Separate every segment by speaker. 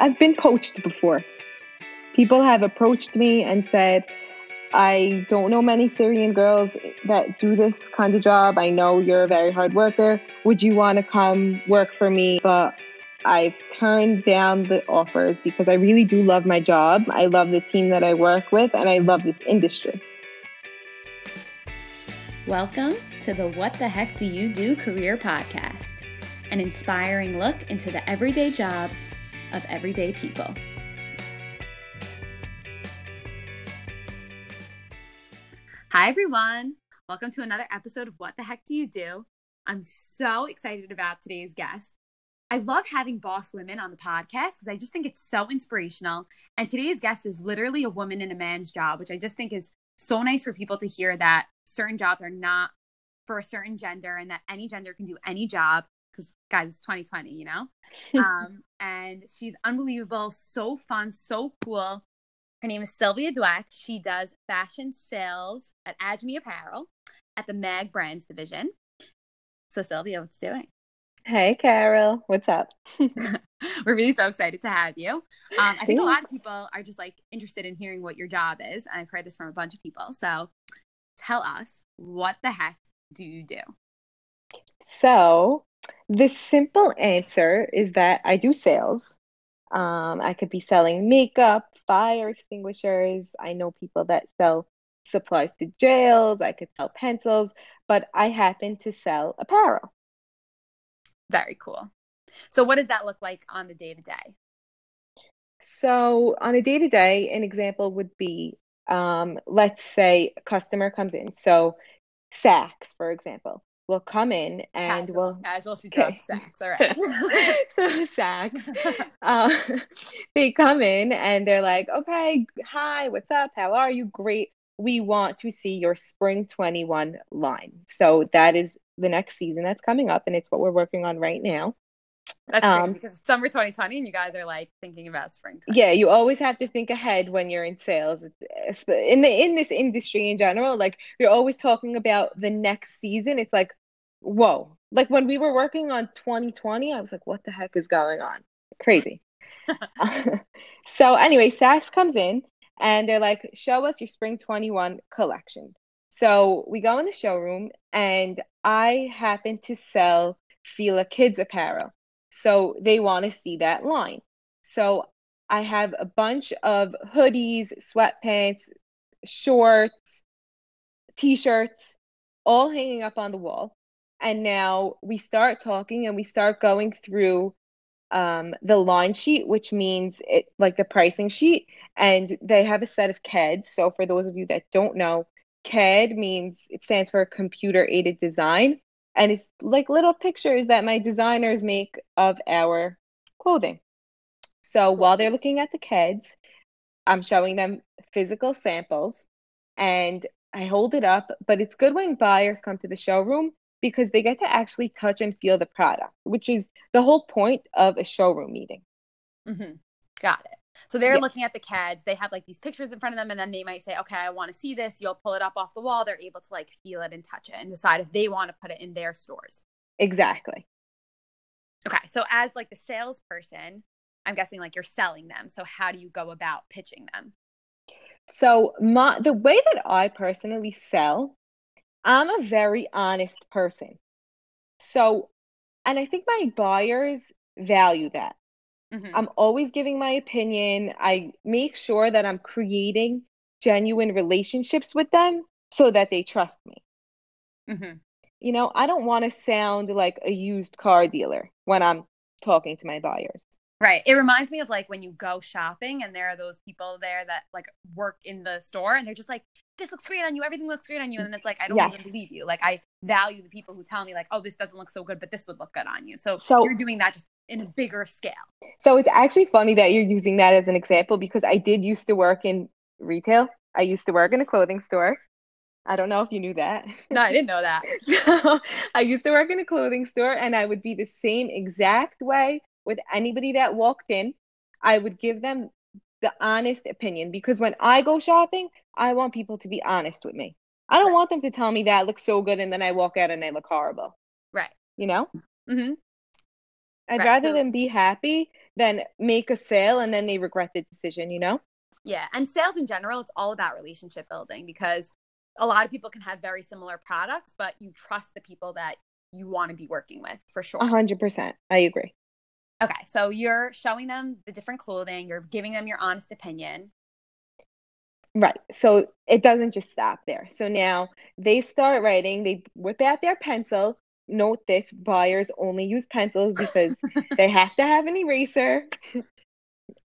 Speaker 1: I've been poached before. People have approached me and said, I don't know many Syrian girls that do this kind of job. I know you're a very hard worker. Would you want to come work for me? But I've turned down the offers because I really do love my job. I love the team that I work with and I love this industry.
Speaker 2: Welcome to the What the Heck Do You Do career podcast, an inspiring look into the everyday jobs of everyday people. Hi, everyone. Welcome to another episode of What the Heck Do You Do? I'm so excited about today's guest. I love having boss women on the podcast because I just think it's so inspirational. And today's guest is literally a woman in a man's job, which I just think is so nice for people to hear that certain jobs are not for a certain gender and that any gender can do any job because guys it's 2020 you know um, and she's unbelievable so fun so cool. Her name is sylvia dweck. She does fashion sales at Ajmi apparel at the mag brands division. So sylvia what's doing?
Speaker 1: Hey carol. What's up?
Speaker 2: We're really so excited to have you. Um, i think a lot of people are just like interested in hearing what your job is and i've heard this from a bunch of people. So tell us what the heck do you do?
Speaker 1: So the simple answer is that I do sales. Um, I could be selling makeup, fire extinguishers. I know people that sell supplies to jails. I could sell pencils, but I happen to sell apparel.
Speaker 2: Very cool. So, what does that look like on the day to day?
Speaker 1: So, on a day to day, an example would be um, let's say a customer comes in. So, Saks, for example will come in and
Speaker 2: casual,
Speaker 1: will
Speaker 2: casual she okay. Saks all right.
Speaker 1: So Saks uh, they come in and they're like okay hi what's up? How are you? Great. We want to see your spring 21 line. So that is the next season that's coming up and it's what we're working on right now.
Speaker 2: That's um, because it's summer 2020 and you guys are like thinking about spring
Speaker 1: yeah you always have to think ahead when you're in sales in the in this industry in general like you're always talking about the next season. It's like whoa. Like when we were working on 2020 i was like what the heck is going on? Crazy. So anyway Saks comes in and they're like show us your spring 21 collection. So we go in the showroom and i happen to sell fila kids apparel. So they want to see that line. So i have a bunch of hoodies sweatpants shorts t-shirts all hanging up on the wall and now we start talking and we start going through um, the line sheet, which means it like the pricing sheet, and they have a set of CADs. So for those of you that don't know, CAD means it stands for computer aided design, and it's like little pictures that my designers make of our clothing. So while they're looking at the CADs, I'm showing them physical samples, and I hold it up. But it's good when buyers come to the showroom because they get to actually touch and feel the product, which is the whole point of a showroom meeting.
Speaker 2: Mm-hmm. Got it. So they're yeah. looking at the CADs. They have like these pictures in front of them, and then they might say, "Okay, I want to see this." You'll pull it up off the wall. They're able to like feel it and touch it, and decide if they want to put it in their stores.
Speaker 1: Exactly.
Speaker 2: Okay, so as like the salesperson, I'm guessing like you're selling them. So how do you go about pitching them?
Speaker 1: So my the way that I personally sell I'm a very honest person. So, and I think my buyers value that. Mm-hmm. I'm always giving my opinion. I make sure that I'm creating genuine relationships with them so that they trust me. Mm-hmm. You know, I don't want to sound like a used car dealer when I'm talking to my buyers.
Speaker 2: Right. It reminds me of like when you go shopping and there are those people there that like work in the store and they're just like, this looks great on you. Everything looks great on you. And then it's like, I don't yes. even believe you. Like I value the people who tell me like, oh, this doesn't look so good, but this would look good on you. So, so you're doing that just in a bigger scale.
Speaker 1: So it's actually funny that you're using that as an example because I did used to work in retail. I used to work in a clothing store. I don't know if you knew that.
Speaker 2: No, I didn't know that.
Speaker 1: so I used to work in a clothing store and I would be the same exact way with anybody that walked in. I would give them the honest opinion because when I go shopping, I want people to be honest with me. I don't right. want them to tell me that looks so good and then I walk out and I look horrible.
Speaker 2: Right.
Speaker 1: You know?
Speaker 2: Mm-hmm.
Speaker 1: I'd
Speaker 2: Right,
Speaker 1: rather
Speaker 2: so-
Speaker 1: them be happy than make a sale and then they regret the decision, you know?
Speaker 2: Yeah, and sales in general, it's all about relationship building because a lot of people can have very similar products, but you trust the people that you want to be working with for sure.
Speaker 1: A hundred percent. I agree.
Speaker 2: Okay, so you're showing them the different clothing, you're giving them your honest opinion.
Speaker 1: Right. So it doesn't just stop there. So now they start writing, they whip out their pencil. Note this, buyers only use pencils because they have to have an eraser.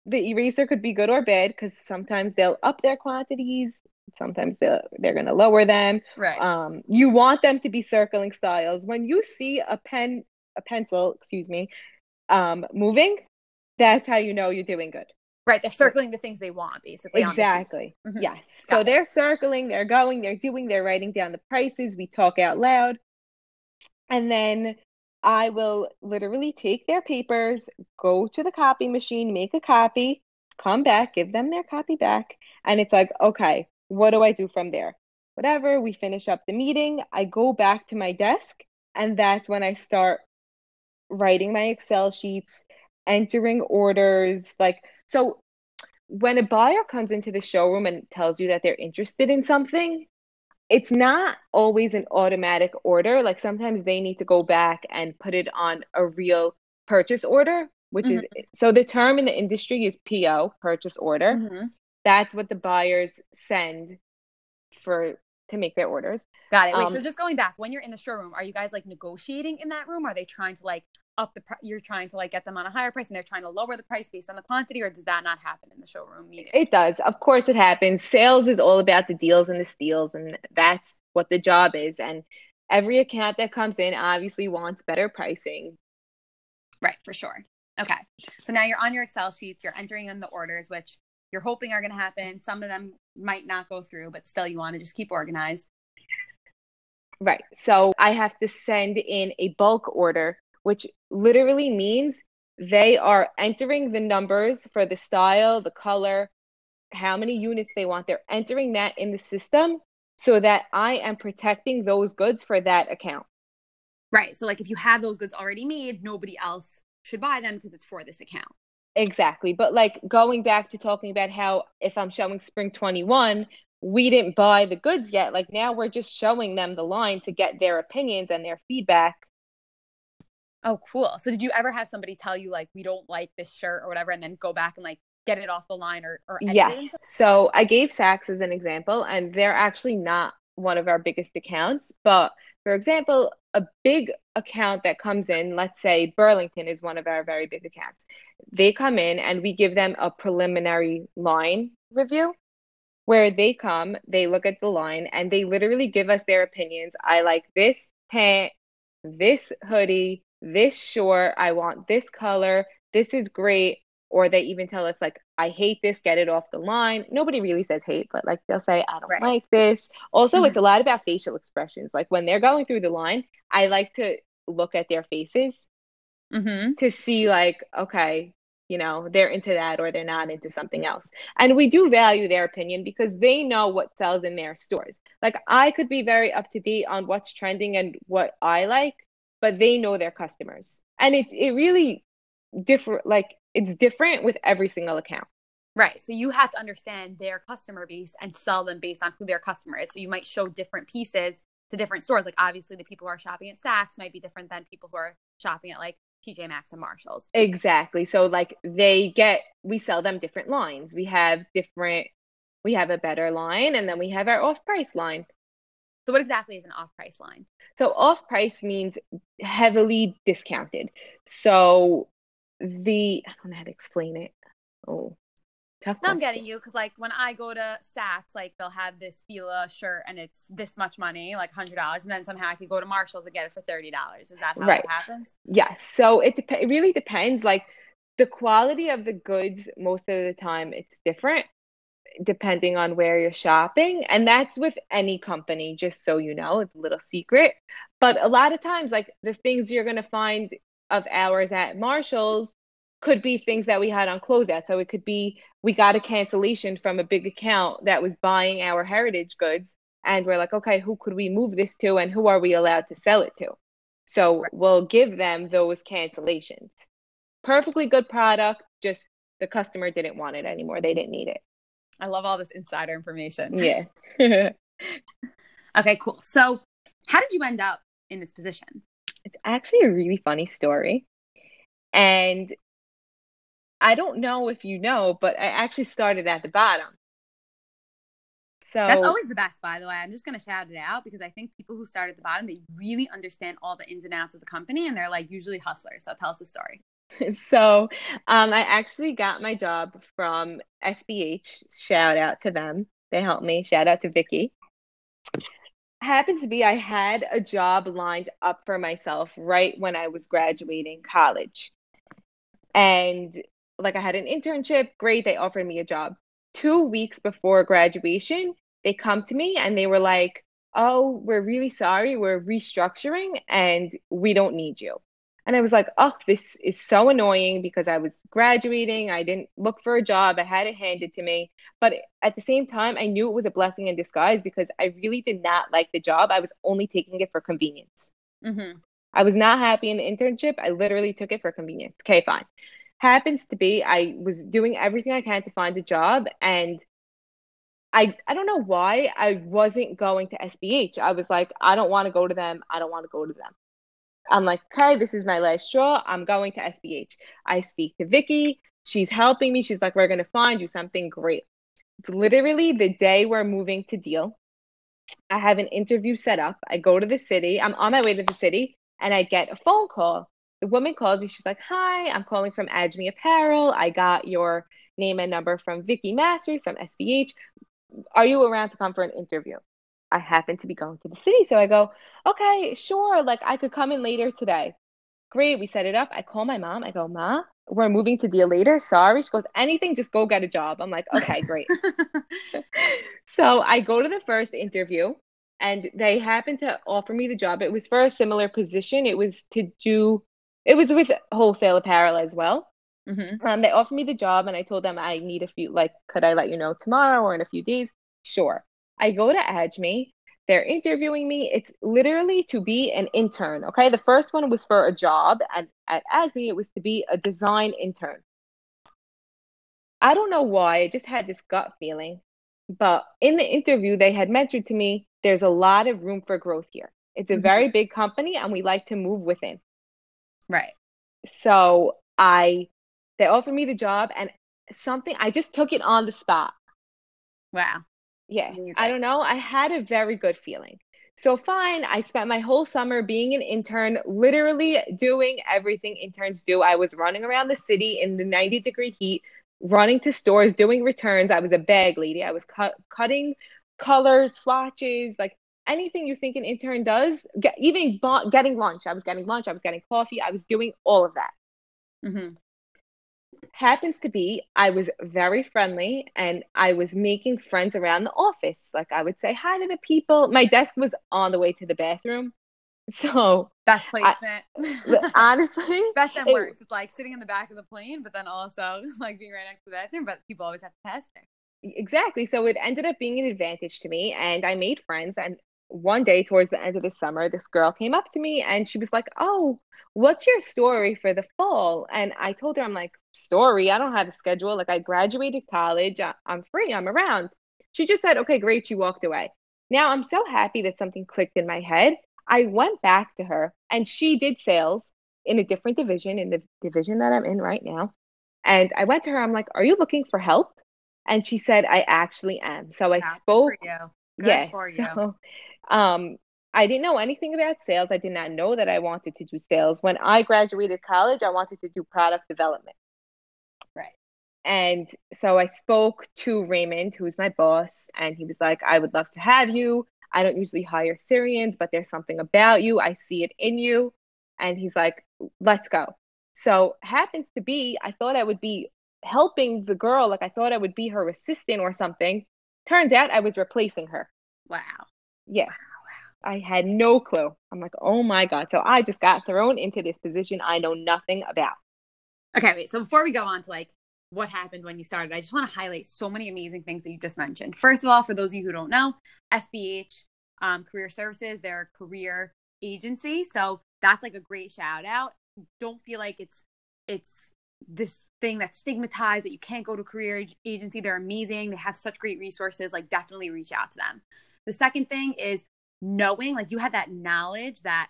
Speaker 1: The eraser could be good or bad because sometimes they'll up their quantities, sometimes they'll they're gonna lower them.
Speaker 2: Right.
Speaker 1: Um, you want them to be circling styles. When you see a pen, a pencil, excuse me, um, moving, that's how you know you're doing good.
Speaker 2: right, they're circling the things they want basically. on the sheet.
Speaker 1: Exactly.
Speaker 2: Mhm.
Speaker 1: Yes.
Speaker 2: Got
Speaker 1: So
Speaker 2: it.
Speaker 1: they're circling, they're going, they're doing, they're writing down the prices. We talk out loud. And then I will literally take their papers, go to the copy machine, make a copy, come back, give them their copy back. And it's like, okay, what do I do from there? Whatever, we finish up the meeting. I go back to my desk, and that's when I start writing my Excel sheets, entering orders. Like, so when a buyer comes into the showroom and tells you that they're interested in something, it's not always an automatic order. Like sometimes they need to go back and put it on a real purchase order, which is so the term in the industry is PO, purchase order.
Speaker 2: Mhm.
Speaker 1: That's what the buyers send for to make their orders.
Speaker 2: Got it. Wait,
Speaker 1: Um,
Speaker 2: so just going back, when you're in the showroom, are you guys like negotiating in that room? Are they trying to like up the, pri- you're trying to like get them on a higher price and they're trying to lower the price based on the quantity, or does that not happen in the showroom meeting?
Speaker 1: It does. Of course it happens. Sales is all about the deals and the steals, and that's what the job is. And every account that comes in obviously wants better pricing.
Speaker 2: Right, for sure. Okay. So now you're on your Excel sheets, you're entering in the orders, which you're hoping are going to happen. Some of them might not go through, but still you want to just keep organized.
Speaker 1: Right. So I have to send in a bulk order, which literally means they are entering the numbers for the style, the color, how many units they want. They're entering that in the system so that I am protecting those goods for that account.
Speaker 2: Right. So like if you have those goods already made, nobody else should buy them because it's for this account.
Speaker 1: Exactly. But like going back to talking about how if I'm showing spring 21, we didn't buy the goods yet. Like now we're just showing them the line to get their opinions and their feedback.
Speaker 2: Oh, cool. So did you ever have somebody tell you like we don't like this shirt or whatever and then go back and like get it off the line or or
Speaker 1: Yes. So I gave Saks as an example, and they're actually not one of our biggest accounts. But for example, a big account that comes in, let's say Burlington is one of our very big accounts. They come in and we give them a preliminary line review where they come, they look at the line, and they literally give us their opinions. I like this pant, this hoodie, this short. I want this color. This is great. Or they even tell us, like, I hate this, get it off the line. Nobody really says hate, but like they'll say, I don't
Speaker 2: Right.
Speaker 1: like this. Also,
Speaker 2: Mhm.
Speaker 1: it's a lot about facial expressions. Like when they're going through the line, I like to look at their faces
Speaker 2: Mm-hmm.
Speaker 1: to see, like, okay, you know, they're into that or they're not into something else. And we do value their opinion because they know what sells in their stores. Like I could be very up to date on what's trending and what I like, but they know their customers. And it it really different like it's different with every single account.
Speaker 2: Right. So you have to understand their customer base and sell them based on who their customer is. So you might show different pieces to different stores. Like obviously the people who are shopping at Saks might be different than people who are shopping at like TJ Maxx and Marshalls.
Speaker 1: Exactly. So like they get we sell them different lines. We have different we have a better line and then we have our off price line.
Speaker 2: So what exactly is an off price line?
Speaker 1: So off price means heavily discounted. So the I don't know how to explain it. Oh, tough
Speaker 2: No, I'm getting you because like when I go to Saks, like they'll have this Fila shirt and it's this much money, like hundred dollars, and then somehow I could go to Marshalls and get it for thirty dollars. Is that how
Speaker 1: Right.
Speaker 2: it happens?
Speaker 1: Yes. So it dep- it really depends. Like the quality of the goods, most of the time, it's different depending on where you're shopping. And that's with any company, just so you know, it's a little secret. But a lot of times, like the things you're going to find of ours at Marshall's could be things that we had on closeout. So it could be we got a cancellation from a big account that was buying our heritage goods. And we're like, okay, who could we move this to and who are we allowed to sell it to? So we'll give them those cancellations. perfectly good product, just the customer didn't want it anymore. They didn't need it.
Speaker 2: I love all this insider information.
Speaker 1: Yeah.
Speaker 2: okay, cool. So, how did you end up in this position?
Speaker 1: It's actually a really funny story. And I don't know if you know, but I actually started at the bottom.
Speaker 2: So that's always the best, by the way. I'm just going to shout it out because I think people who start at the bottom, they really understand all the ins and outs of the company and they're like usually hustlers. So tell us the story.
Speaker 1: So um, I actually got my job from SBH. Shout out to them. They helped me. Shout out to Vicky. Happens to be I had a job lined up for myself right when I was graduating college. And like I had an internship, great, they offered me a job. Two weeks before graduation, they come to me and they were like, Oh, we're really sorry, we're restructuring and we don't need you. And I was like, oh, this is so annoying because I was graduating. I didn't look for a job. I had it handed to me. But at the same time, I knew it was a blessing in disguise because I really did not like the job. I was only taking it for convenience. Mm-hmm. I was not happy in the internship. I literally took it for convenience. Okay, fine. Happens to be I was doing everything I can to find a job and I I don't know why I wasn't going to SBH. I was like, I don't want to go to them. I don't want to go to them. I'm like, okay, this is my last straw. I'm going to SBH. I speak to Vicky. She's helping me. She's like, we're going to find you something great. Literally the day we're moving to deal. I have an interview set up. I go to the city. I'm on my way to the city and I get a phone call. The woman calls me. She's like, hi, I'm calling from Ajmi Apparel. I got your name and number from Vicky Mastery from SBH. Are you around to come for an interview? I happen to be going to the city. So I go, okay, sure. Like I could come in later today. Great. We set it up. I call my mom. I go, Ma, we're moving to deal later. Sorry. She goes, anything, just go get a job. I'm like, okay, great. so I go to the first interview and they happened to offer me the job. It was for a similar position. It was to do, it was with wholesale apparel as well. Mm-hmm. Um, they offered me the job and I told them I need a few, like, could I let you know tomorrow or in a few days? Sure. I go to Ajmi. They're interviewing me. It's literally to be an intern. Okay. The first one was for a job, and at Ajmi, it was to be a design intern. I don't know why. I just had this gut feeling. But in the interview, they had mentioned to me there's a lot of room for growth here. It's a mm-hmm. very big company, and we like to move within.
Speaker 2: Right.
Speaker 1: So I, they offered me the job, and something I just took it on the spot.
Speaker 2: Wow
Speaker 1: yeah, I don't know. I had a very good feeling. So fine, I spent my whole summer being an intern, literally doing everything interns do. I was running around the city in the 90 degree heat, running to stores, doing returns. I was a bag lady. I was cu- cutting colors, swatches, like anything you think an intern does. Get, even getting lunch. I was getting lunch. I was getting coffee. I was doing all of that. Mm-hmm happens to be I was very friendly and I was making friends around the office. Like I would say hi to the people. My desk was on the way to the bathroom. So
Speaker 2: best placement.
Speaker 1: I, honestly,
Speaker 2: best and worst. It, it's like sitting in the back of the plane, but then also like being right next to the bathroom. But people always have to pass there.
Speaker 1: Exactly. So it ended up being an advantage to me, and I made friends. And one day, towards the end of the summer, this girl came up to me and she was like, "Oh, what's your story for the fall?" And I told her, "I'm like, story. I don't have a schedule. Like I graduated college. I, I'm free. I'm around. She just said, okay, great. She walked away. Now I'm so happy that something clicked in my head. I went back to her and she did sales in a different division, in the division that I'm in right now. And I went to her, I'm like, are you looking for help? And she said, I actually am. So I spoke.
Speaker 2: Yes. Yeah, so,
Speaker 1: um, I didn't know anything about sales. I did not know that I wanted to do sales. When I graduated college, I wanted to do product development.
Speaker 2: Right.
Speaker 1: And so I spoke to Raymond, who's my boss, and he was like, I would love to have you. I don't usually hire Syrians, but there's something about you. I see it in you. And he's like, let's go. So happens to be, I thought I would be helping the girl, like I thought I would be her assistant or something. Turns out I was replacing her.
Speaker 2: Wow.
Speaker 1: Wow. I had no clue. I'm like, oh my God. So I just got thrown into this position I know nothing about.
Speaker 2: Okay, wait. So before we go on to like what happened when you started, I just want to highlight so many amazing things that you just mentioned. First of all, for those of you who don't know, SBH um, Career Services, they're a career agency. So that's like a great shout out. Don't feel like it's it's this thing that's stigmatized that you can't go to career agency. They're amazing. They have such great resources. Like definitely reach out to them. The second thing is knowing like you had that knowledge that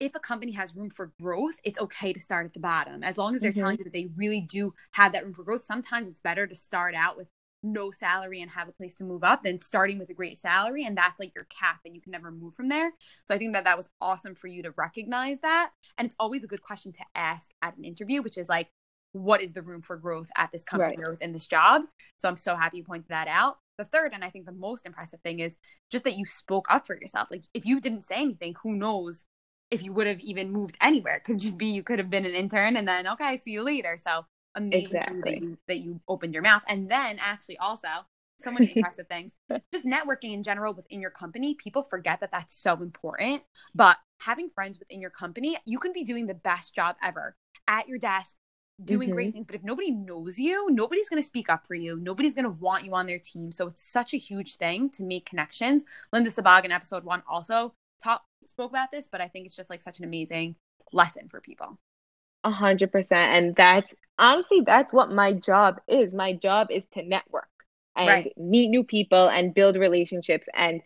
Speaker 2: if a company has room for growth, it's okay to start at the bottom. As long as they're mm-hmm. telling you that they really do have that room for growth, sometimes it's better to start out with no salary and have a place to move up than starting with a great salary and that's like your cap and you can never move from there. So I think that that was awesome for you to recognize that. And it's always a good question to ask at an interview, which is like, what is the room for growth at this company right. or within this job? So I'm so happy you pointed that out. The third, and I think the most impressive thing is just that you spoke up for yourself. Like if you didn't say anything, who knows if you would have even moved anywhere? It could just be you could have been an intern and then okay, see you later. So amazing exactly. that you that you opened your mouth. And then actually also so many impressive things. Just networking in general within your company, people forget that that's so important. But having friends within your company, you can be doing the best job ever at your desk, doing mm-hmm. great things. But if nobody knows you, nobody's going to speak up for you. Nobody's going to want you on their team. So it's such a huge thing to make connections. Linda Sabag in episode one also talk, spoke about this, but I think it's just like such an amazing lesson for people.
Speaker 1: A hundred percent. And that's honestly, that's what my job is. My job is to network and right. meet new people and build relationships. And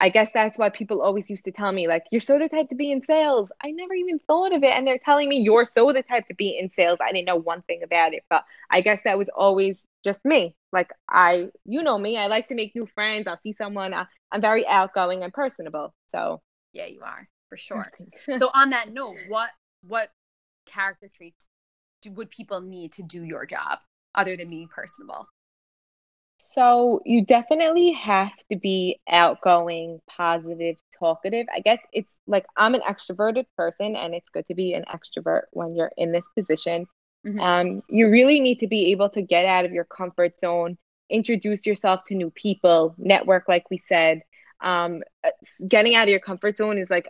Speaker 1: I guess that's why people always used to tell me, like, you're so the type to be in sales. I never even thought of it. And they're telling me you're so the type to be in sales. I didn't know one thing about it. But I guess that was always just me. Like, I, you know me, I like to make new friends. I'll see someone, I, I'm very outgoing and personable. So,
Speaker 2: yeah, you are for sure. so, on that note, what, what character traits do, would people need to do your job other than being personable?
Speaker 1: So you definitely have to be outgoing, positive, talkative. I guess it's like I'm an extroverted person, and it's good to be an extrovert when you're in this position. Mm-hmm. Um, you really need to be able to get out of your comfort zone, introduce yourself to new people, network, like we said. Um, getting out of your comfort zone is like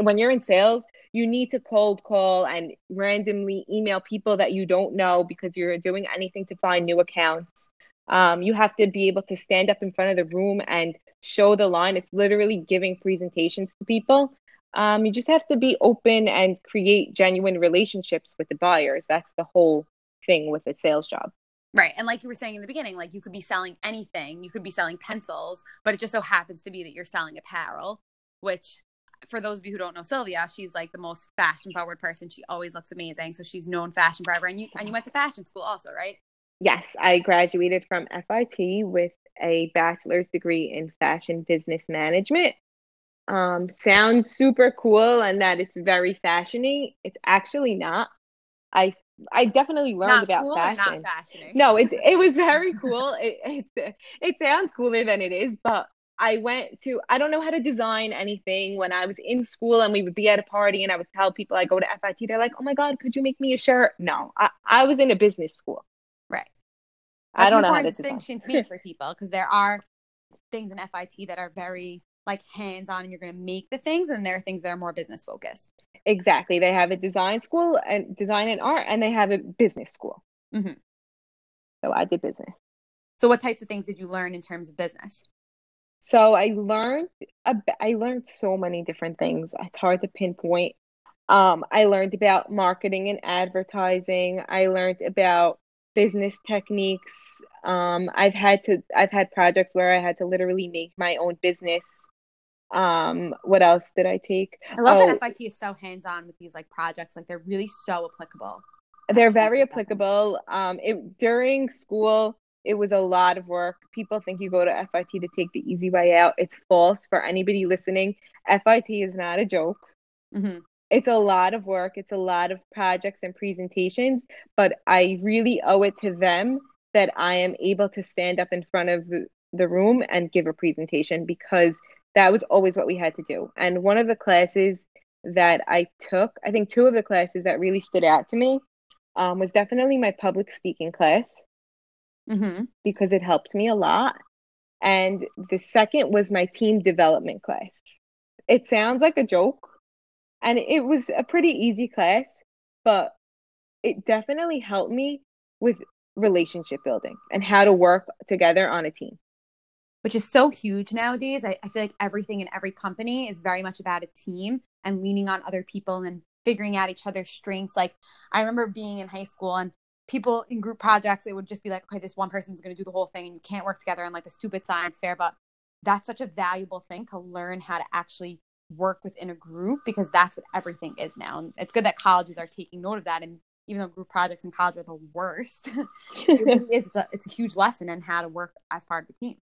Speaker 1: when you're in sales, you need to cold call and randomly email people that you don't know because you're doing anything to find new accounts. Um, you have to be able to stand up in front of the room and show the line. It's literally giving presentations to people. Um, you just have to be open and create genuine relationships with the buyers. That's the whole thing with a sales job.
Speaker 2: Right. And like you were saying in the beginning, like you could be selling anything, you could be selling pencils, but it just so happens to be that you're selling apparel, which for those of you who don't know Sylvia, she's like the most fashion forward person. She always looks amazing. So she's known fashion forever. And you and you went to fashion school also, right?
Speaker 1: Yes, I graduated from FIT with a bachelor's degree in fashion business management. Um, sounds super cool and that it's very fashiony. It's actually not. I I definitely learned
Speaker 2: not
Speaker 1: about
Speaker 2: cool
Speaker 1: fashion. No, it it was very cool. It, it it sounds cooler than it is, but I went to, I don't know how to design anything when I was in school and we would be at a party and I would tell people I go to FIT. They're like, oh my God, could you make me a shirt? No, I, I was in a business school.
Speaker 2: Right.
Speaker 1: That's I don't know how to
Speaker 2: distinction to me for people because there are things in FIT that are very like hands on and you're going to make the things and there are things that are more business focused.
Speaker 1: Exactly. They have a design school and design and art and they have a business school. Mm-hmm. So I did business.
Speaker 2: So what types of things did you learn in terms of business?
Speaker 1: So I learned I learned so many different things. It's hard to pinpoint. Um, I learned about marketing and advertising. I learned about business techniques. Um, I've had to I've had projects where I had to literally make my own business. Um, what else did I take?
Speaker 2: I love oh, that FIT is so hands on with these like projects. Like they're really so applicable.
Speaker 1: They're very applicable. Um, it during school it was a lot of work. People think you go to FIT to take the easy way out. It's false for anybody listening. FIT is not a joke. Mm-hmm. It's a lot of work. It's a lot of projects and presentations, but I really owe it to them that I am able to stand up in front of the room and give a presentation because that was always what we had to do. And one of the classes that I took, I think two of the classes that really stood out to me um, was definitely my public speaking class mm-hmm. because it helped me a lot. And the second was my team development class. It sounds like a joke, and it was a pretty easy class, but it definitely helped me with relationship building and how to work together on a team.
Speaker 2: Which is so huge nowadays. I, I feel like everything in every company is very much about a team and leaning on other people and figuring out each other's strengths. Like I remember being in high school and people in group projects, it would just be like, okay, this one person's going to do the whole thing and you can't work together on like a stupid science fair. But that's such a valuable thing to learn how to actually work within a group because that's what everything is now. And it's good that colleges are taking note of that. And even though group projects in college are the worst, it really is. It's a, it's a huge lesson in how to work as part of a team.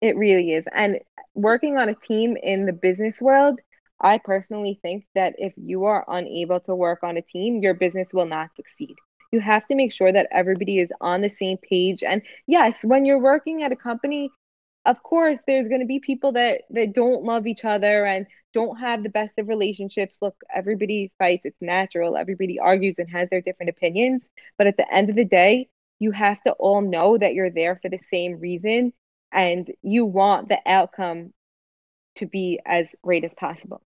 Speaker 1: It really is. And working on a team in the business world, I personally think that if you are unable to work on a team, your business will not succeed. You have to make sure that everybody is on the same page. And yes, when you're working at a company, of course, there's going to be people that that don't love each other and don't have the best of relationships. Look, everybody fights, it's natural. Everybody argues and has their different opinions, but at the end of the day, you have to all know that you're there for the same reason and you want the outcome to be as great as possible.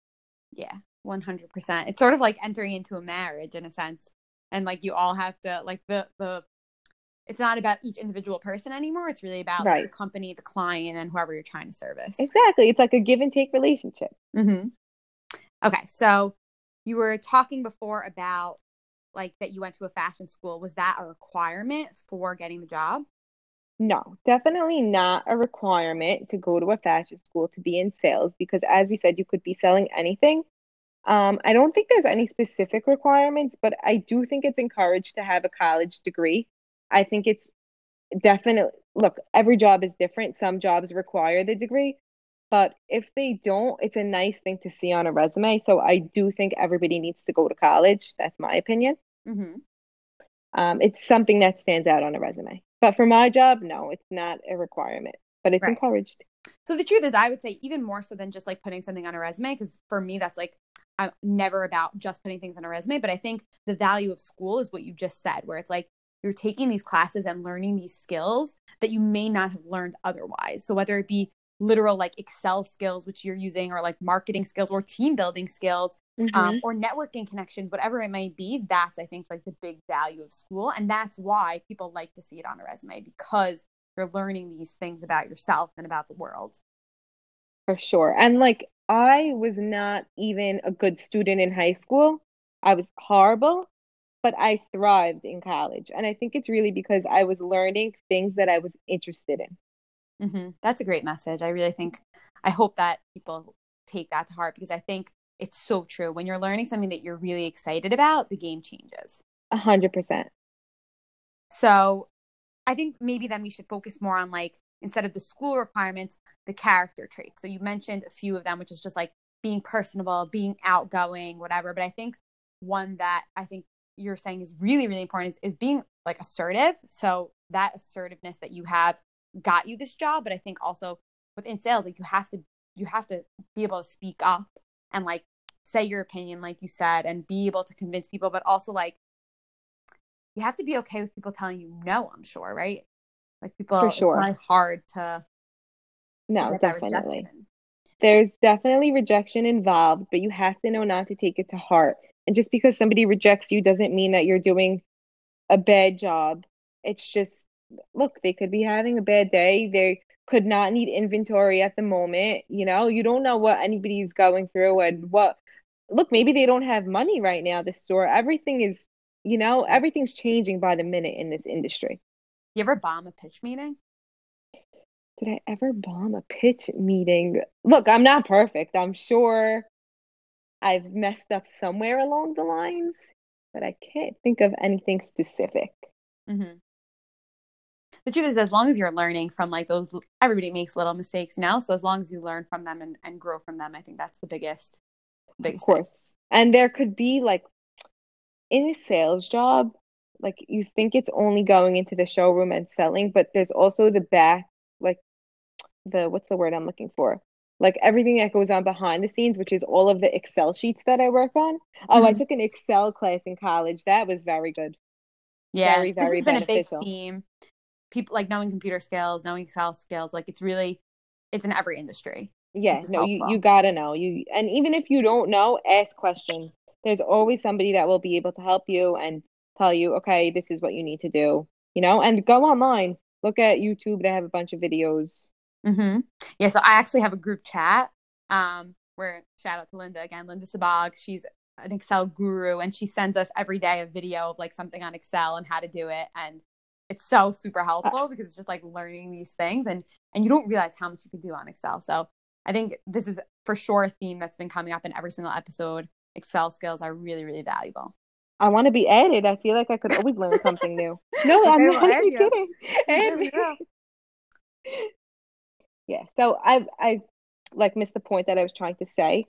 Speaker 2: Yeah, 100%. It's sort of like entering into a marriage in a sense. And like you all have to like the the it's not about each individual person anymore. It's really about right. like, the company, the client, and whoever you're trying to service.
Speaker 1: Exactly. It's like a give and take relationship.
Speaker 2: Mm-hmm. Okay. So you were talking before about like that you went to a fashion school. Was that a requirement for getting the job?
Speaker 1: No, definitely not a requirement to go to a fashion school to be in sales because, as we said, you could be selling anything. Um, I don't think there's any specific requirements, but I do think it's encouraged to have a college degree. I think it's definitely, look, every job is different. Some jobs require the degree, but if they don't, it's a nice thing to see on a resume. So I do think everybody needs to go to college. That's my opinion.
Speaker 2: Mm-hmm.
Speaker 1: Um, it's something that stands out on a resume. But for my job, no, it's not a requirement, but it's right. encouraged.
Speaker 2: So the truth is, I would say even more so than just like putting something on a resume, because for me, that's like, I'm never about just putting things on a resume. But I think the value of school is what you just said, where it's like you're taking these classes and learning these skills that you may not have learned otherwise. So whether it be literal like Excel skills, which you're using, or like marketing skills or team building skills, um, mm-hmm. um, or networking connections, whatever it may be, that's I think like the big value of school. And that's why people like to see it on a resume because you're learning these things about yourself and about the world.
Speaker 1: For sure. And like I was not even a good student in high school. I was horrible, but I thrived in college. And I think it's really because I was learning things that I was interested in.
Speaker 2: Mm-hmm. That's a great message. I really think, I hope that people take that to heart because I think it's so true. When you're learning something that you're really excited about, the game changes.
Speaker 1: A hundred percent.
Speaker 2: So I think maybe then we should focus more on like, instead of the school requirements, the character traits. So you mentioned a few of them, which is just like being personable, being outgoing, whatever. But I think one that I think you're saying is really, really important is, is being like assertive. So that assertiveness that you have got you this job but i think also within sales like you have to you have to be able to speak up and like say your opinion like you said and be able to convince people but also like you have to be okay with people telling you no i'm sure right like people For sure. it's hard to
Speaker 1: no definitely there's definitely rejection involved but you have to know not to take it to heart and just because somebody rejects you doesn't mean that you're doing a bad job it's just look, they could be having a bad day. They could not need inventory at the moment. You know, you don't know what anybody's going through and what, look, maybe they don't have money right now, the store. Everything is, you know, everything's changing by the minute in this industry.
Speaker 2: You ever bomb a pitch meeting?
Speaker 1: Did I ever bomb a pitch meeting? Look, I'm not perfect. I'm sure I've messed up somewhere along the lines, but I can't think of anything specific.
Speaker 2: Mm-hmm the truth is as long as you're learning from like those everybody makes little mistakes now so as long as you learn from them and, and grow from them i think that's the biggest biggest
Speaker 1: of course thing. and there could be like in a sales job like you think it's only going into the showroom and selling but there's also the back like the what's the word i'm looking for like everything that goes on behind the scenes which is all of the excel sheets that i work on oh mm-hmm. i took an excel class in college that was very good
Speaker 2: yeah very very this has beneficial. been a big theme people like knowing computer skills, knowing Excel skills, like it's really it's in every industry.
Speaker 1: Yeah, no, you, you gotta know. You and even if you don't know, ask questions. There's always somebody that will be able to help you and tell you, okay, this is what you need to do. You know, and go online. Look at YouTube. They have a bunch of videos.
Speaker 2: Mm-hmm. Yeah, so I actually have a group chat um, where shout out to Linda again, Linda Sabag. She's an Excel guru and she sends us every day a video of like something on Excel and how to do it and it's so super helpful because it's just like learning these things and and you don't realize how much you can do on Excel. So I think this is for sure a theme that's been coming up in every single episode. Excel skills are really, really valuable.
Speaker 1: I want to be added. I feel like I could always learn something new. No, I'm not
Speaker 2: add
Speaker 1: even
Speaker 2: you.
Speaker 1: kidding. Add me. Yeah. So I I like missed the point that I was trying to say,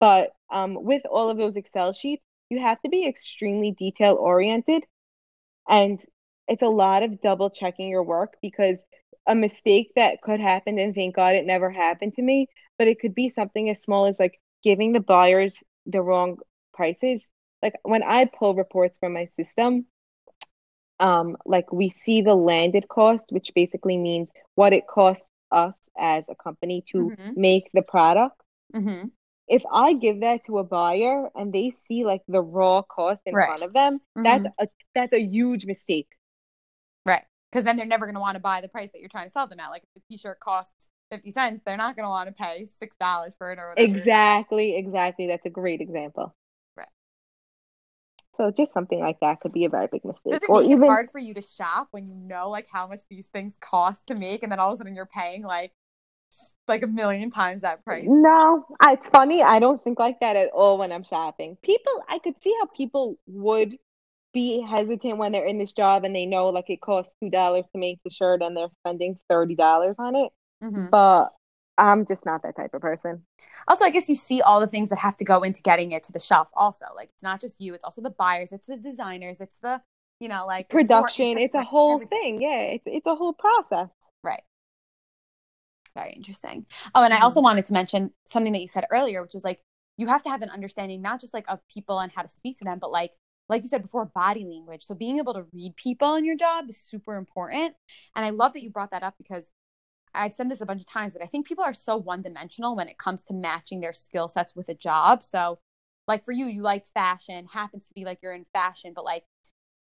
Speaker 1: but um with all of those Excel sheets, you have to be extremely detail oriented and it's a lot of double checking your work because a mistake that could happen and thank God it never happened to me, but it could be something as small as like giving the buyers the wrong prices. Like when I pull reports from my system, um, like we see the landed cost, which basically means what it costs us as a company to
Speaker 2: Mhm.
Speaker 1: make the product.
Speaker 2: Mm-hmm.
Speaker 1: If I give that to a buyer and they see like the raw cost in
Speaker 2: Right.
Speaker 1: front of them, that's a that's a huge mistake.
Speaker 2: Right. Because then they're never going to want to buy the price that you're trying to sell them at. Like if the t-shirt costs 50 cents, they're not going to want to pay $6 for it or whatever.
Speaker 1: Exactly, exactly. That's a great example. So just something like that could be a very big mistake. Or even
Speaker 2: hard for you to shop when you know like how much these things cost to make and then all of a sudden you're paying like like a million times that price?
Speaker 1: No, it's funny. I don't think like that at all when I'm shopping. People, I could see how people would be hesitant when they're in this job and they know like it costs two dollars to make the shirt and they're spending thirty dollars on it.
Speaker 2: Mhm.
Speaker 1: But I'm just not that type of person.
Speaker 2: Also, I guess you see all the things that have to go into getting it to the shelf. Also, like it's not just you; it's also the buyers, it's the designers, it's the you know like
Speaker 1: Production, it's a whole
Speaker 2: everything.
Speaker 1: thing. Yeah, it's it's a whole process.
Speaker 2: Right. Very interesting. Oh, and I also mm-hmm. wanted to mention something that you said earlier, which is like you have to have an understanding not just like of people and how to speak to them, but like like you said before, body language. So being able to read people in your job is super important. And I love that you brought that up because I've said this a bunch of times, but I think people are so one dimensional when it comes to matching their skill sets with a job. So, like for you, you liked fashion, happens to be like you're in fashion, but like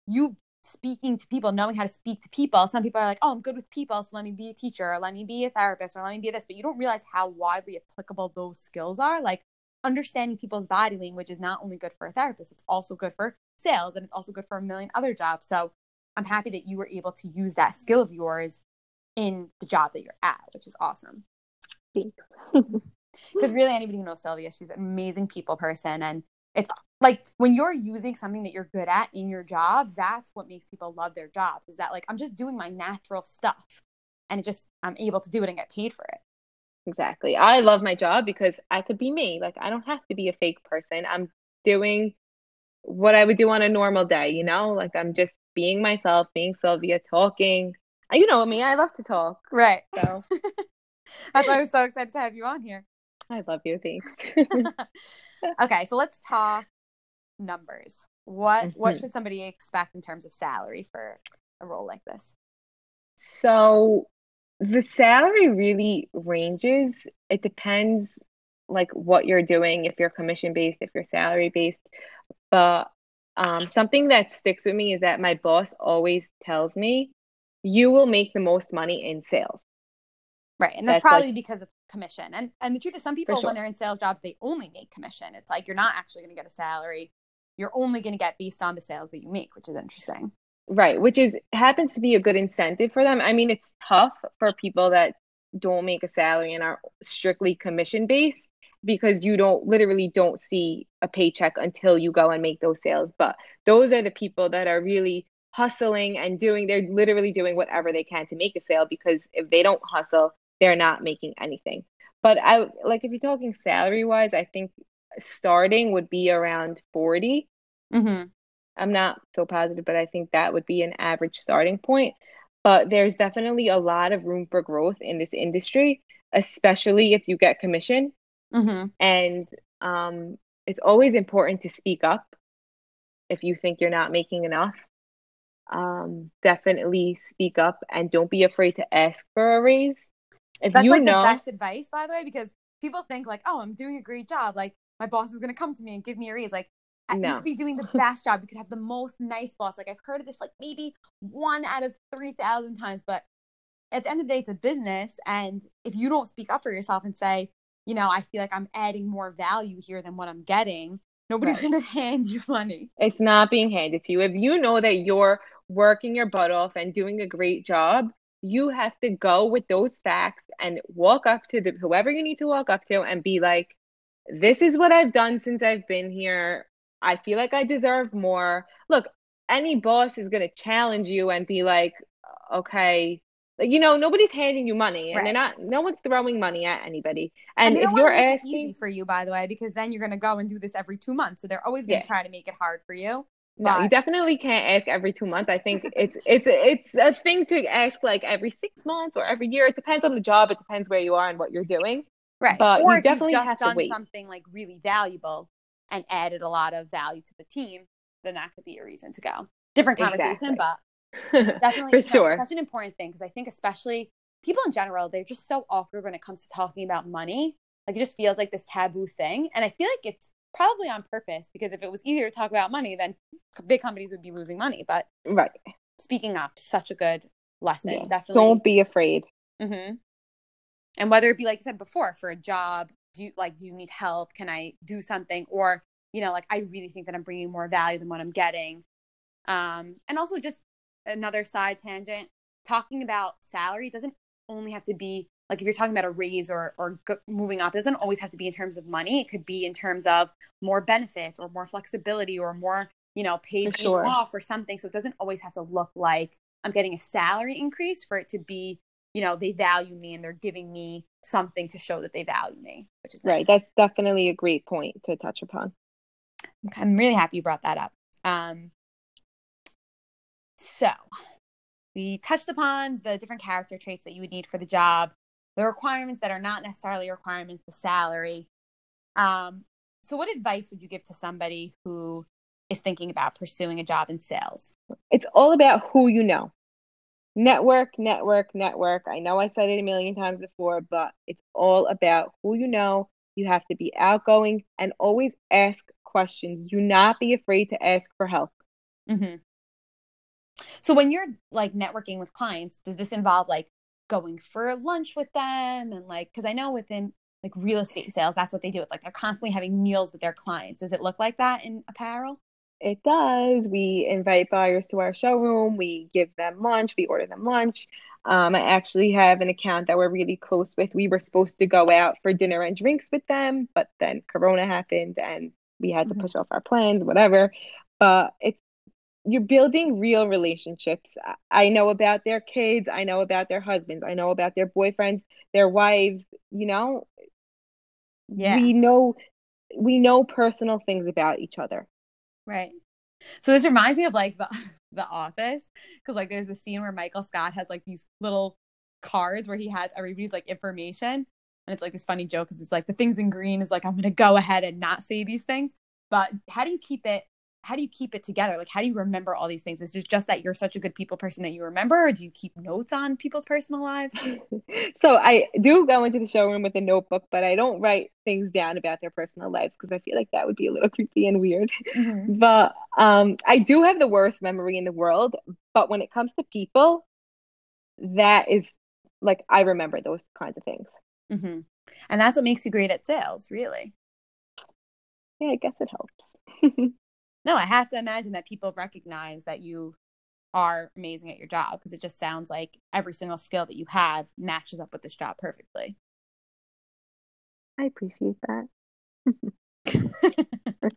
Speaker 2: you speaking to people, knowing how to speak to people. Some people are like, oh, I'm good with people, so let me be a teacher, or let me be a therapist, or let me be this. But you don't realize how widely applicable those skills are. Like understanding people's body language is not only good for a therapist, it's also good for sales and it's also good for a million other jobs. So I'm happy that you were able to use that skill of yours in the job that you're at, which is awesome.
Speaker 1: Thanks.
Speaker 2: Because really, anybody who knows Sylvia, she's an amazing people person. And it's like when you're using something that you're good at in your job, that's what makes people love their jobs is that like I'm just doing my natural stuff and it just I'm able to do it and get paid for it.
Speaker 1: Exactly. I love my job because I could be me. Like I don't have to be a fake person. I'm doing what I would do on a normal day, you know? Like I'm just being myself, being Sylvia, talking. You know me, I love to talk.
Speaker 2: Right.
Speaker 1: So
Speaker 2: That's why I was so excited to have you on here.
Speaker 1: I love you. Thanks.
Speaker 2: okay, so let's talk numbers. What what
Speaker 1: Mhm.
Speaker 2: should somebody expect in terms of salary for a role like this?
Speaker 1: So the salary really ranges. It depends like what you're doing, if you're commission based, if you're salary based. But um, something that sticks with me is that my boss always tells me, you will make the most money in sales.
Speaker 2: Right. And that's,
Speaker 1: That's, like-
Speaker 2: probably because of commission. And and the truth is some people
Speaker 1: sure.
Speaker 2: when they're in sales jobs they only make commission. It's like you're not actually going to get a salary. You're only going to get based on the sales that you make, which is interesting.
Speaker 1: Right, which is happens to be a good incentive for them. I mean, it's tough for people that don't make a salary and are strictly commission based because you don't literally don't see a paycheck until you go and make those sales. But those are the people that are really hustling and doing, they're literally doing whatever they can to make a sale because if they don't hustle, they're not making anything. But I like if you're talking salary wise, I think starting would be around 40.
Speaker 2: Mm-hmm.
Speaker 1: I'm not so positive, but I think that would be an average starting point. But there's definitely a lot of room for growth in this industry, especially if you get commission.
Speaker 2: Mm-hmm.
Speaker 1: And um, it's always important to speak up if you think you're not making enough. Um, definitely speak up and don't be afraid to ask for a raise. If
Speaker 2: That's
Speaker 1: you
Speaker 2: like
Speaker 1: know,
Speaker 2: the best advice, by the way, because people think like, oh, I'm doing a great job. Like my boss is going to come to me and give me a raise. Like I
Speaker 1: No.
Speaker 2: be doing the best job. You could have the most nice boss. Like I've heard of this like maybe one out of 3,000 times, but at the end of the day, it's a business. And if you don't speak up for yourself and say, you know, I feel like I'm adding more value here than what I'm getting, Nobody's
Speaker 1: Right.
Speaker 2: gonna hand you money.
Speaker 1: It's not being handed to you. If you know that you're working your butt off and doing a great job, you have to go with those facts and walk up to the whoever you need to walk up to and be like, this is what I've done since I've been here. I feel like I deserve more. Look, any boss is going to challenge you and be like, okay, like, you know, nobody's handing you money and they're not, no one's throwing money at anybody.
Speaker 2: And,
Speaker 1: And if you're
Speaker 2: to
Speaker 1: asking,
Speaker 2: easy for you, by the way, because then you're gonna go and do this every two months. So they're always gonna
Speaker 1: Yeah.
Speaker 2: try to make it hard for you.
Speaker 1: No, you definitely can't ask every two months. I think it's it's it's a thing to ask like every six months or every year. It depends on the job. It depends where you are and what you're doing.
Speaker 2: right.
Speaker 1: But
Speaker 2: or
Speaker 1: you
Speaker 2: if
Speaker 1: definitely
Speaker 2: you've just
Speaker 1: have to wait.
Speaker 2: something like really valuable and added a lot of value to the team, then that could be a reason to go. Different conversation,
Speaker 1: Exactly.
Speaker 2: but definitely
Speaker 1: For sure.
Speaker 2: such an important thing because I think especially people in general, they're just so awkward when it comes to talking about money. Like it just feels like this taboo thing. And I feel like it's probably on purpose because if it was easier to talk about money, then big companies would be losing money. But
Speaker 1: Right.
Speaker 2: speaking up, such a good lesson.
Speaker 1: Yeah.
Speaker 2: Definitely.
Speaker 1: Don't be afraid.
Speaker 2: Mm-hmm. And whether it be like you said before, for a job, do you like do you need help? Can I do something? Or you know, like I really think that I'm bringing more value than what I'm getting. Um, and also just another side tangent, talking about salary doesn't only have to be like if you're talking about a raise or or go, moving up, it doesn't always have to be in terms of money. It could be in terms of more benefits or more flexibility or more you know paid
Speaker 1: sure.
Speaker 2: off or something. So it doesn't always have to look like I'm getting a salary increase for it to be you know they value me and they're giving me something to show that they value me, which is
Speaker 1: Right. That's definitely a great point to touch upon.
Speaker 2: I'm really happy you brought that up. Um, so we touched upon the different character traits that you would need for the job, the requirements that are not necessarily requirements, the salary. Um, so what advice would you give to somebody who is thinking about pursuing a job in sales?
Speaker 1: It's all about who you know. Network, network, network. I know I said it a million times before, but it's all about who you know. You have to be outgoing and always ask questions. Do not be afraid to ask for help.
Speaker 2: Mm-hmm. So when you're like networking with clients, does this involve like going for lunch with them and like because I know within like real estate sales, that's what they do. It's like they're constantly having meals with their clients. Does it look like that in apparel?
Speaker 1: It does. We invite buyers to our showroom. We give them lunch. We order them lunch. Um, I actually have an account that we're really close with. We were supposed to go out for dinner and drinks with them, but then Corona happened and we had to
Speaker 2: Mhm.
Speaker 1: push off our plans, whatever. But it's you're building real relationships. I- know about their kids. I know about their husbands. I know about their boyfriends, their wives. You know,
Speaker 2: Yeah.
Speaker 1: we know we know personal things about each other.
Speaker 2: Right. So this reminds me of like the the office because like there's the scene where Michael Scott has like these little cards where he has everybody's like information and it's like this funny joke because it's like the things in green is like I'm gonna go ahead and not say these things but how do you keep it how do you keep it together like how do you remember all these things is it just that you're such a good people person that you remember or do you keep notes on people's personal lives
Speaker 1: So I do go into the showroom with a notebook, but I don't write things down about their personal lives because I feel like that would be a little creepy and weird. But um, I do have the worst memory in the world. But when it comes to people, that is like I remember those kinds of things.
Speaker 2: hmm and that's what makes you great at sales really
Speaker 1: Yeah, I guess it helps.
Speaker 2: No, I have to imagine that people recognize that you are amazing at your job because it just sounds like every single skill that you have matches up with this job perfectly.
Speaker 1: I appreciate that.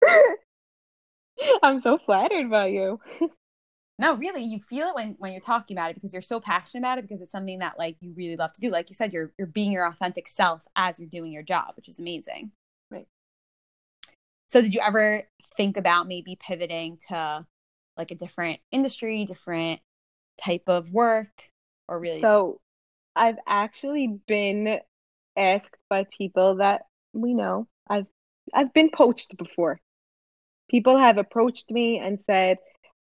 Speaker 1: I'm so flattered by you.
Speaker 2: no, really, you feel it when when you're talking about it because you're so passionate about it because it's something that like you really love to do. Like you said, you're you're being your authentic self as you're doing your job, which is amazing.
Speaker 1: Right.
Speaker 2: So, did you ever think about maybe pivoting to like a different industry, different type of work, or really?
Speaker 1: So I've actually been asked by people that we know. I've I've been poached before. People have approached me and said,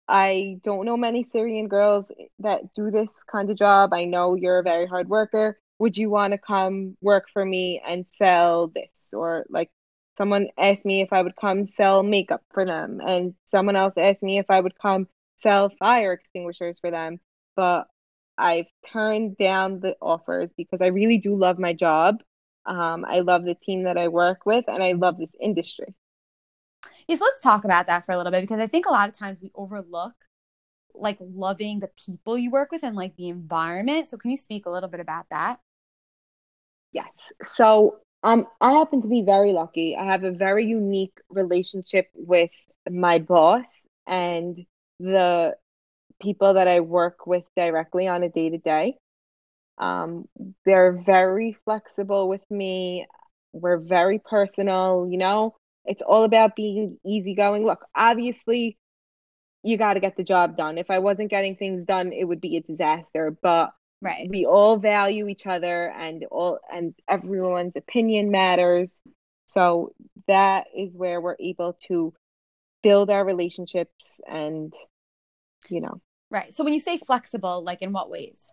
Speaker 1: I don't know many Syrian girls eh, that do this kind of job. I know you're a very hard worker. Would you want to come work for me and sell this? Or like someone asked me if I would come sell makeup for them, and someone else asked me if I would come sell fire extinguishers for them. But I've turned down the offers because I really do love my job. Um, I love the team that I work with, and I love this industry.
Speaker 2: Yes, let's talk about that for a little bit because I think a lot of times we overlook like loving the people you work with and like the environment. So can you speak a little bit about that?
Speaker 1: Yes. So um I happen to be very lucky. I have a very unique relationship with my boss and the people that I work with directly on a day to day. They're very flexible with me. We're very personal, you know. It's all about being easygoing. Look, obviously, you got to get the job done. If I wasn't getting things done, it would be a disaster. But
Speaker 2: Right.
Speaker 1: we all value each other, and all and everyone's opinion matters. So that is where we're able to build our relationships and, you know,
Speaker 2: Right. So when you say flexible, like in what ways?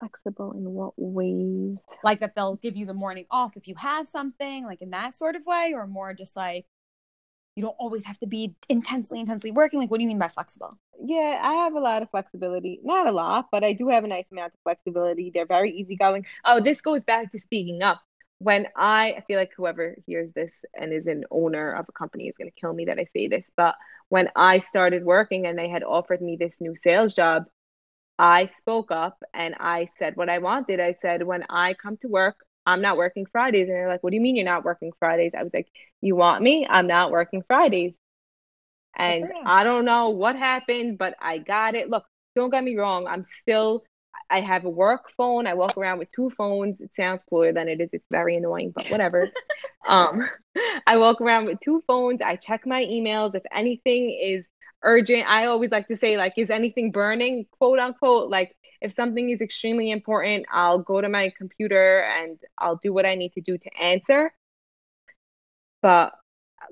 Speaker 1: flexible in what ways?
Speaker 2: Like that they'll give you the morning off if you have something, like in that sort of way, or more just like you don't always have to be intensely, intensely working. Like, what do you mean by flexible?
Speaker 1: Yeah, I have a lot of flexibility. Not a lot, but I do have a nice amount of flexibility. They're very easygoing. Oh, this goes back to speaking up. When I, I feel like whoever hears this and is an owner of a company is going to kill me that I say this, but when I started working and they had offered me this new sales job, I spoke up and I said what I wanted. I said, when I come to work, I'm not working Fridays. And they're like, what do you mean you're not working Fridays? I was like, you want me? I'm not working Fridays. And
Speaker 2: Okay.
Speaker 1: I don't know what happened, but I got it. Look, don't get me wrong. I'm still, I have a work phone. I walk around with two phones. It sounds cooler than it is. It's very annoying, but whatever. Um, I walk around with two phones. I check my emails. If anything is urgent, I always like to say, like, is anything burning, quote unquote? Like, if something is extremely important, I'll go to my computer and I'll do what I need to do to answer. But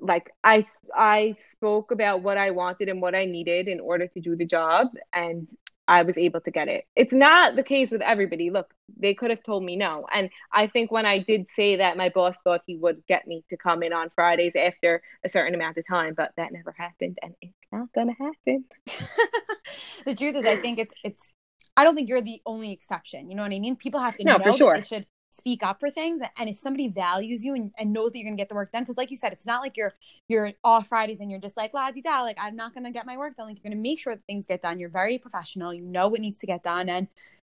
Speaker 1: like I I spoke about what I wanted and what I needed in order to do the job, and I was able to get it. It's not the case with everybody. Look, they could have told me no. And I think when I did say that, my boss thought he would get me to come in on Fridays after a certain amount of time, but that never happened, and it's not gonna happen.
Speaker 2: the truth is, I think it's it's. I don't think you're the only exception. You know what I mean? People have to
Speaker 1: No,
Speaker 2: know
Speaker 1: for sure.
Speaker 2: they should speak up for things, and if somebody values you and, and knows that you're gonna get the work done, because like you said, it's not like you're you're off Fridays and you're just like la di da, like I'm not gonna get my work done. Like you're gonna make sure that things get done. You're very professional. You know what needs to get done, and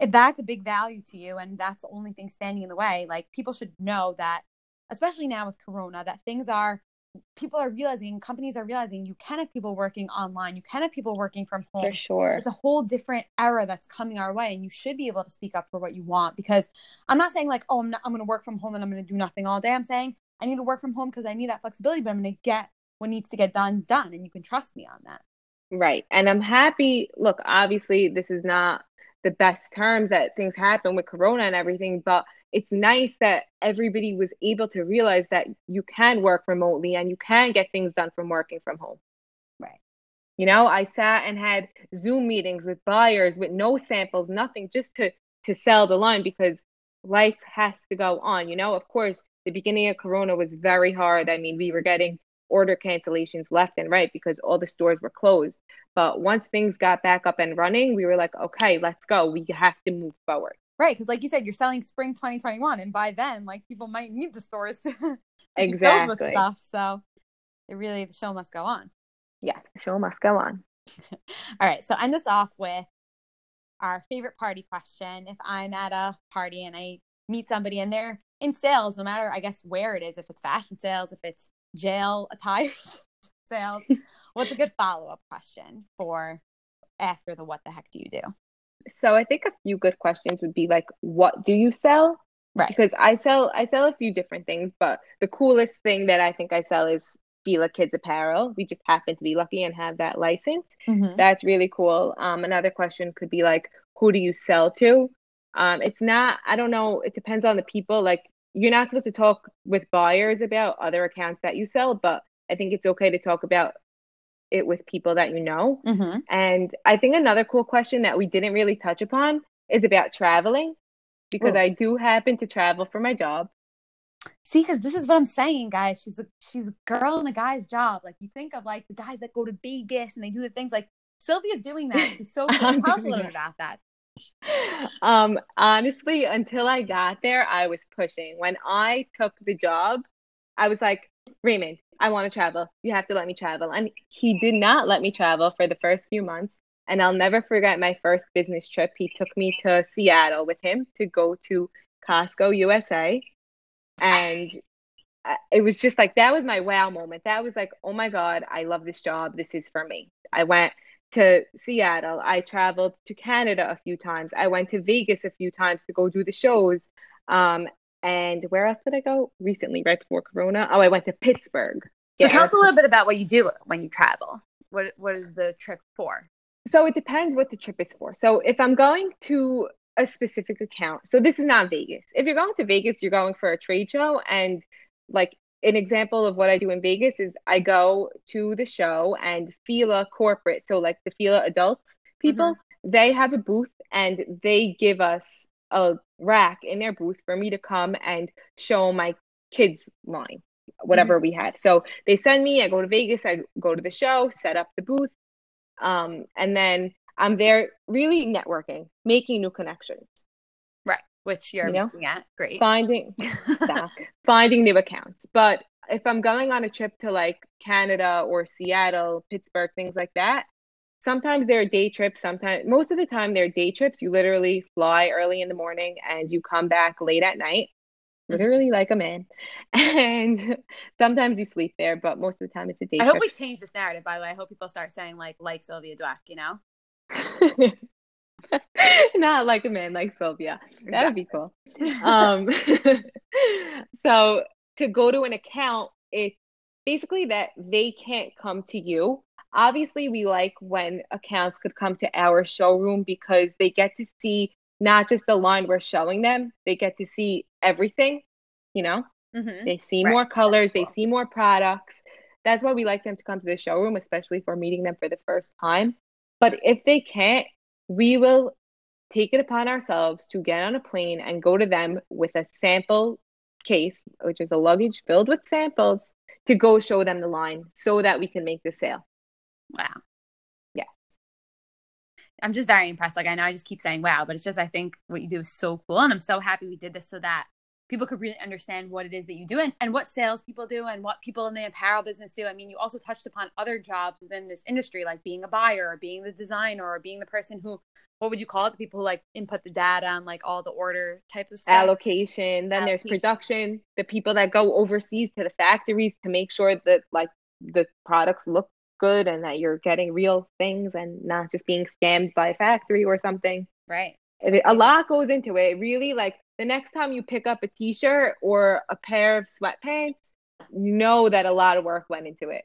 Speaker 2: if that's a big value to you, and that's the only thing standing in the way, like people should know that, especially now with Corona, that things are people are realizing companies are realizing you can have people working online you can have people working from home
Speaker 1: For sure.
Speaker 2: it's a whole different era that's coming our way and you should be able to speak up for what you want because i'm not saying like oh i'm, not, I'm going to work from home and i'm going to do nothing all day i'm saying i need to work from home because i need that flexibility but i'm going to get what needs to get done done and you can trust me on that
Speaker 1: Right. And I'm happy. Look, obviously, this is not the best terms that things happen with Corona and everything, but it's nice that everybody was able to realize that you can work remotely and you can get things done from working from home.
Speaker 2: right
Speaker 1: You know, I sat and had Zoom meetings with buyers with no samples, nothing, just to to sell the line because life has to go on. You know, of course, the beginning of Corona was very hard. I mean, we were getting order cancellations left and right because all the stores were closed. But once things got back up and running, we were like, okay, let's go. We have to move forward.
Speaker 2: Right because like you said you're selling spring 2021 and by then like people might need the stores to, to be filled with
Speaker 1: Exactly.
Speaker 2: stuff so it really the show must go on
Speaker 1: Yes, the show must go on.
Speaker 2: All right, so end this off with our favorite party question. If I'm at a party and I meet somebody and they're in sales, no matter I guess where it is, if it's fashion sales, if it's jail attire sales, what's a good follow up question for after the what the heck do you do?
Speaker 1: So I think a few good questions would be like, what do you sell?
Speaker 2: Right.
Speaker 1: Because I sell I sell a few different things, but the coolest thing that I think I sell is Fila Kids apparel. We just happen to be lucky and have that license.
Speaker 2: Mhm.
Speaker 1: That's really cool. Um, another question could be like, who do you sell to? Um, it's not, I don't know, it depends on the people. Like, you're not supposed to talk with buyers about other accounts that you sell, but I think it's okay to talk about it with people that you know.
Speaker 2: Mhm.
Speaker 1: And I think another cool question that we didn't really touch upon is about traveling, because
Speaker 2: Ooh.
Speaker 1: I do happen to travel for my job.
Speaker 2: See, because this is what I'm saying, guys. She's a she's a girl in a guy's job. Like you think of like the guys that go to Vegas and they do the things like Sylvia's doing that. It's so cool.
Speaker 1: I'm
Speaker 2: Tell us a little bit about that.
Speaker 1: Um, honestly, until I got there, I was pushing. When I took the job, I was like, Raymond, I want to travel. You have to let me travel. And he did not let me travel for the first few months. And I'll never forget my first business trip. He took me to Seattle with him to go to Costco USA. And it was just like that was my wow moment. That was like, oh my God, I love this job. This is for me. I went to Seattle. I traveled to Canada a few times. I went to Vegas a few times to go do the shows. Um, and where else did I go recently, right before Corona? Oh, I went to Pittsburgh.
Speaker 2: So yeah. tell us a little bit about what you do when you travel. What what is the trip for?
Speaker 1: So it depends what the trip is for. So if I'm going to a specific account, so this is not Vegas. If you're going to Vegas, you're going for a trade show and like an example of what I do in Vegas is I go to the show and Fila corporate, so like the Fila adult people, mm-hmm. they have a booth and they give us a rack in their booth for me to come and show my kids line, whatever mm-hmm. we had So they send me, I go to Vegas, I go to the show, set up the booth, um, and then I'm there really networking, making new connections Right.
Speaker 2: which you're you know, looking at. Great.
Speaker 1: Finding finding new accounts. But if I'm going on a trip to like Canada or Seattle, Pittsburgh, things like that, sometimes they're day trips. Sometimes, most of the time, they're day trips. You literally fly early in the morning and you come back late at night, mm-hmm. literally like a man. And sometimes you sleep there, but most of the time, it's a day.
Speaker 2: I
Speaker 1: trip.
Speaker 2: hope we change this narrative. By the way, I hope people start saying like like Sylvia Dweck. You know.
Speaker 1: Not like a man like Sylvia. That would be cool. Um, so to go to an account, it's basically that they can't come to you. Obviously, we like when accounts could come to our showroom because they get to see not just the line we're showing them, they get to see everything, you know? Mm-hmm. They see right. more colors, cool. they see more products. That's why we like them to come to the showroom, especially for meeting them for the first time. But if they can't, we will take it upon ourselves to get on a plane and go to them with a sample case, which is a luggage filled with samples, to go show them the line so that we can make the sale.
Speaker 2: Wow.
Speaker 1: Yes.
Speaker 2: I'm just very impressed. Like I know I just keep saying wow, but it's just I think what you do is so cool. And I'm so happy we did this so that people could really understand what it is that you do and, and what salespeople do and what people in the apparel business do. I mean, you also touched upon other jobs within this industry, like being a buyer or being the designer or being the person who, what would you call it? The people who like input the data and like all the order types of stuff.
Speaker 1: Allocation. Then Allocation. there's production, the people that go overseas to the factories to make sure that like the products look good and that you're getting real things and not just being scammed by a factory or something.
Speaker 2: Right.
Speaker 1: a lot goes into it. Really, like the next time you pick up a t-shirt or a pair of sweatpants, you know that a lot of work went into it.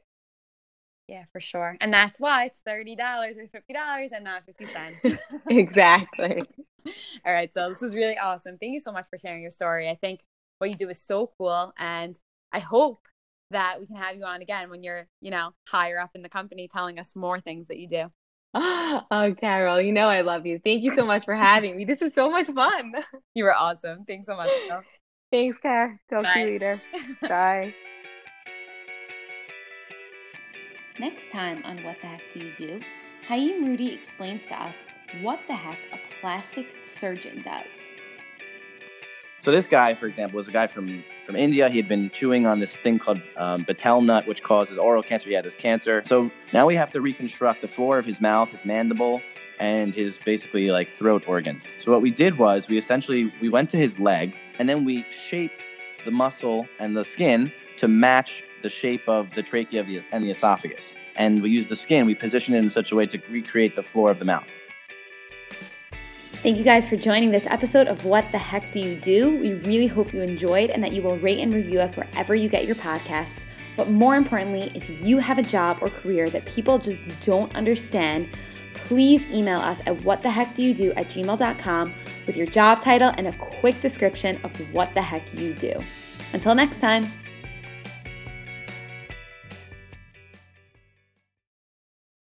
Speaker 2: Yeah, for sure. And that's why it's $30 or $50 and not 50 cents.
Speaker 1: exactly.
Speaker 2: All right. So this is really awesome. Thank you so much for sharing your story. I think what you do is so cool. And I hope that we can have you on again when you're, you know, higher up in the company telling us more things that you do.
Speaker 1: Oh, Carol, you know I love you. Thank you so much for having me. This was so much fun.
Speaker 2: You were awesome. Thanks so much.
Speaker 1: Thanks, Car. Talk Bye. to you later. Bye.
Speaker 2: Next time on What the Heck Do You Do, Haim Rudy explains to us what the heck a plastic surgeon does.
Speaker 3: So this guy, for example, was a guy from from India. He had been chewing on this thing called um, betel nut, which causes oral cancer. He had this cancer. So now we have to reconstruct the floor of his mouth, his mandible, and his basically like throat organ. So what we did was we essentially we went to his leg and then we shaped the muscle and the skin to match the shape of the trachea and the esophagus. And we used the skin, we positioned it in such a way to recreate the floor of the mouth.
Speaker 2: Thank you guys for joining this episode of What the Heck Do You Do? We really hope you enjoyed and that you will rate and review us wherever you get your podcasts. But more importantly, if you have a job or career that people just don't understand, please email us at whattheheckdoyoudo at gmail.com with your job title and a quick description of what the heck you do. Until next time.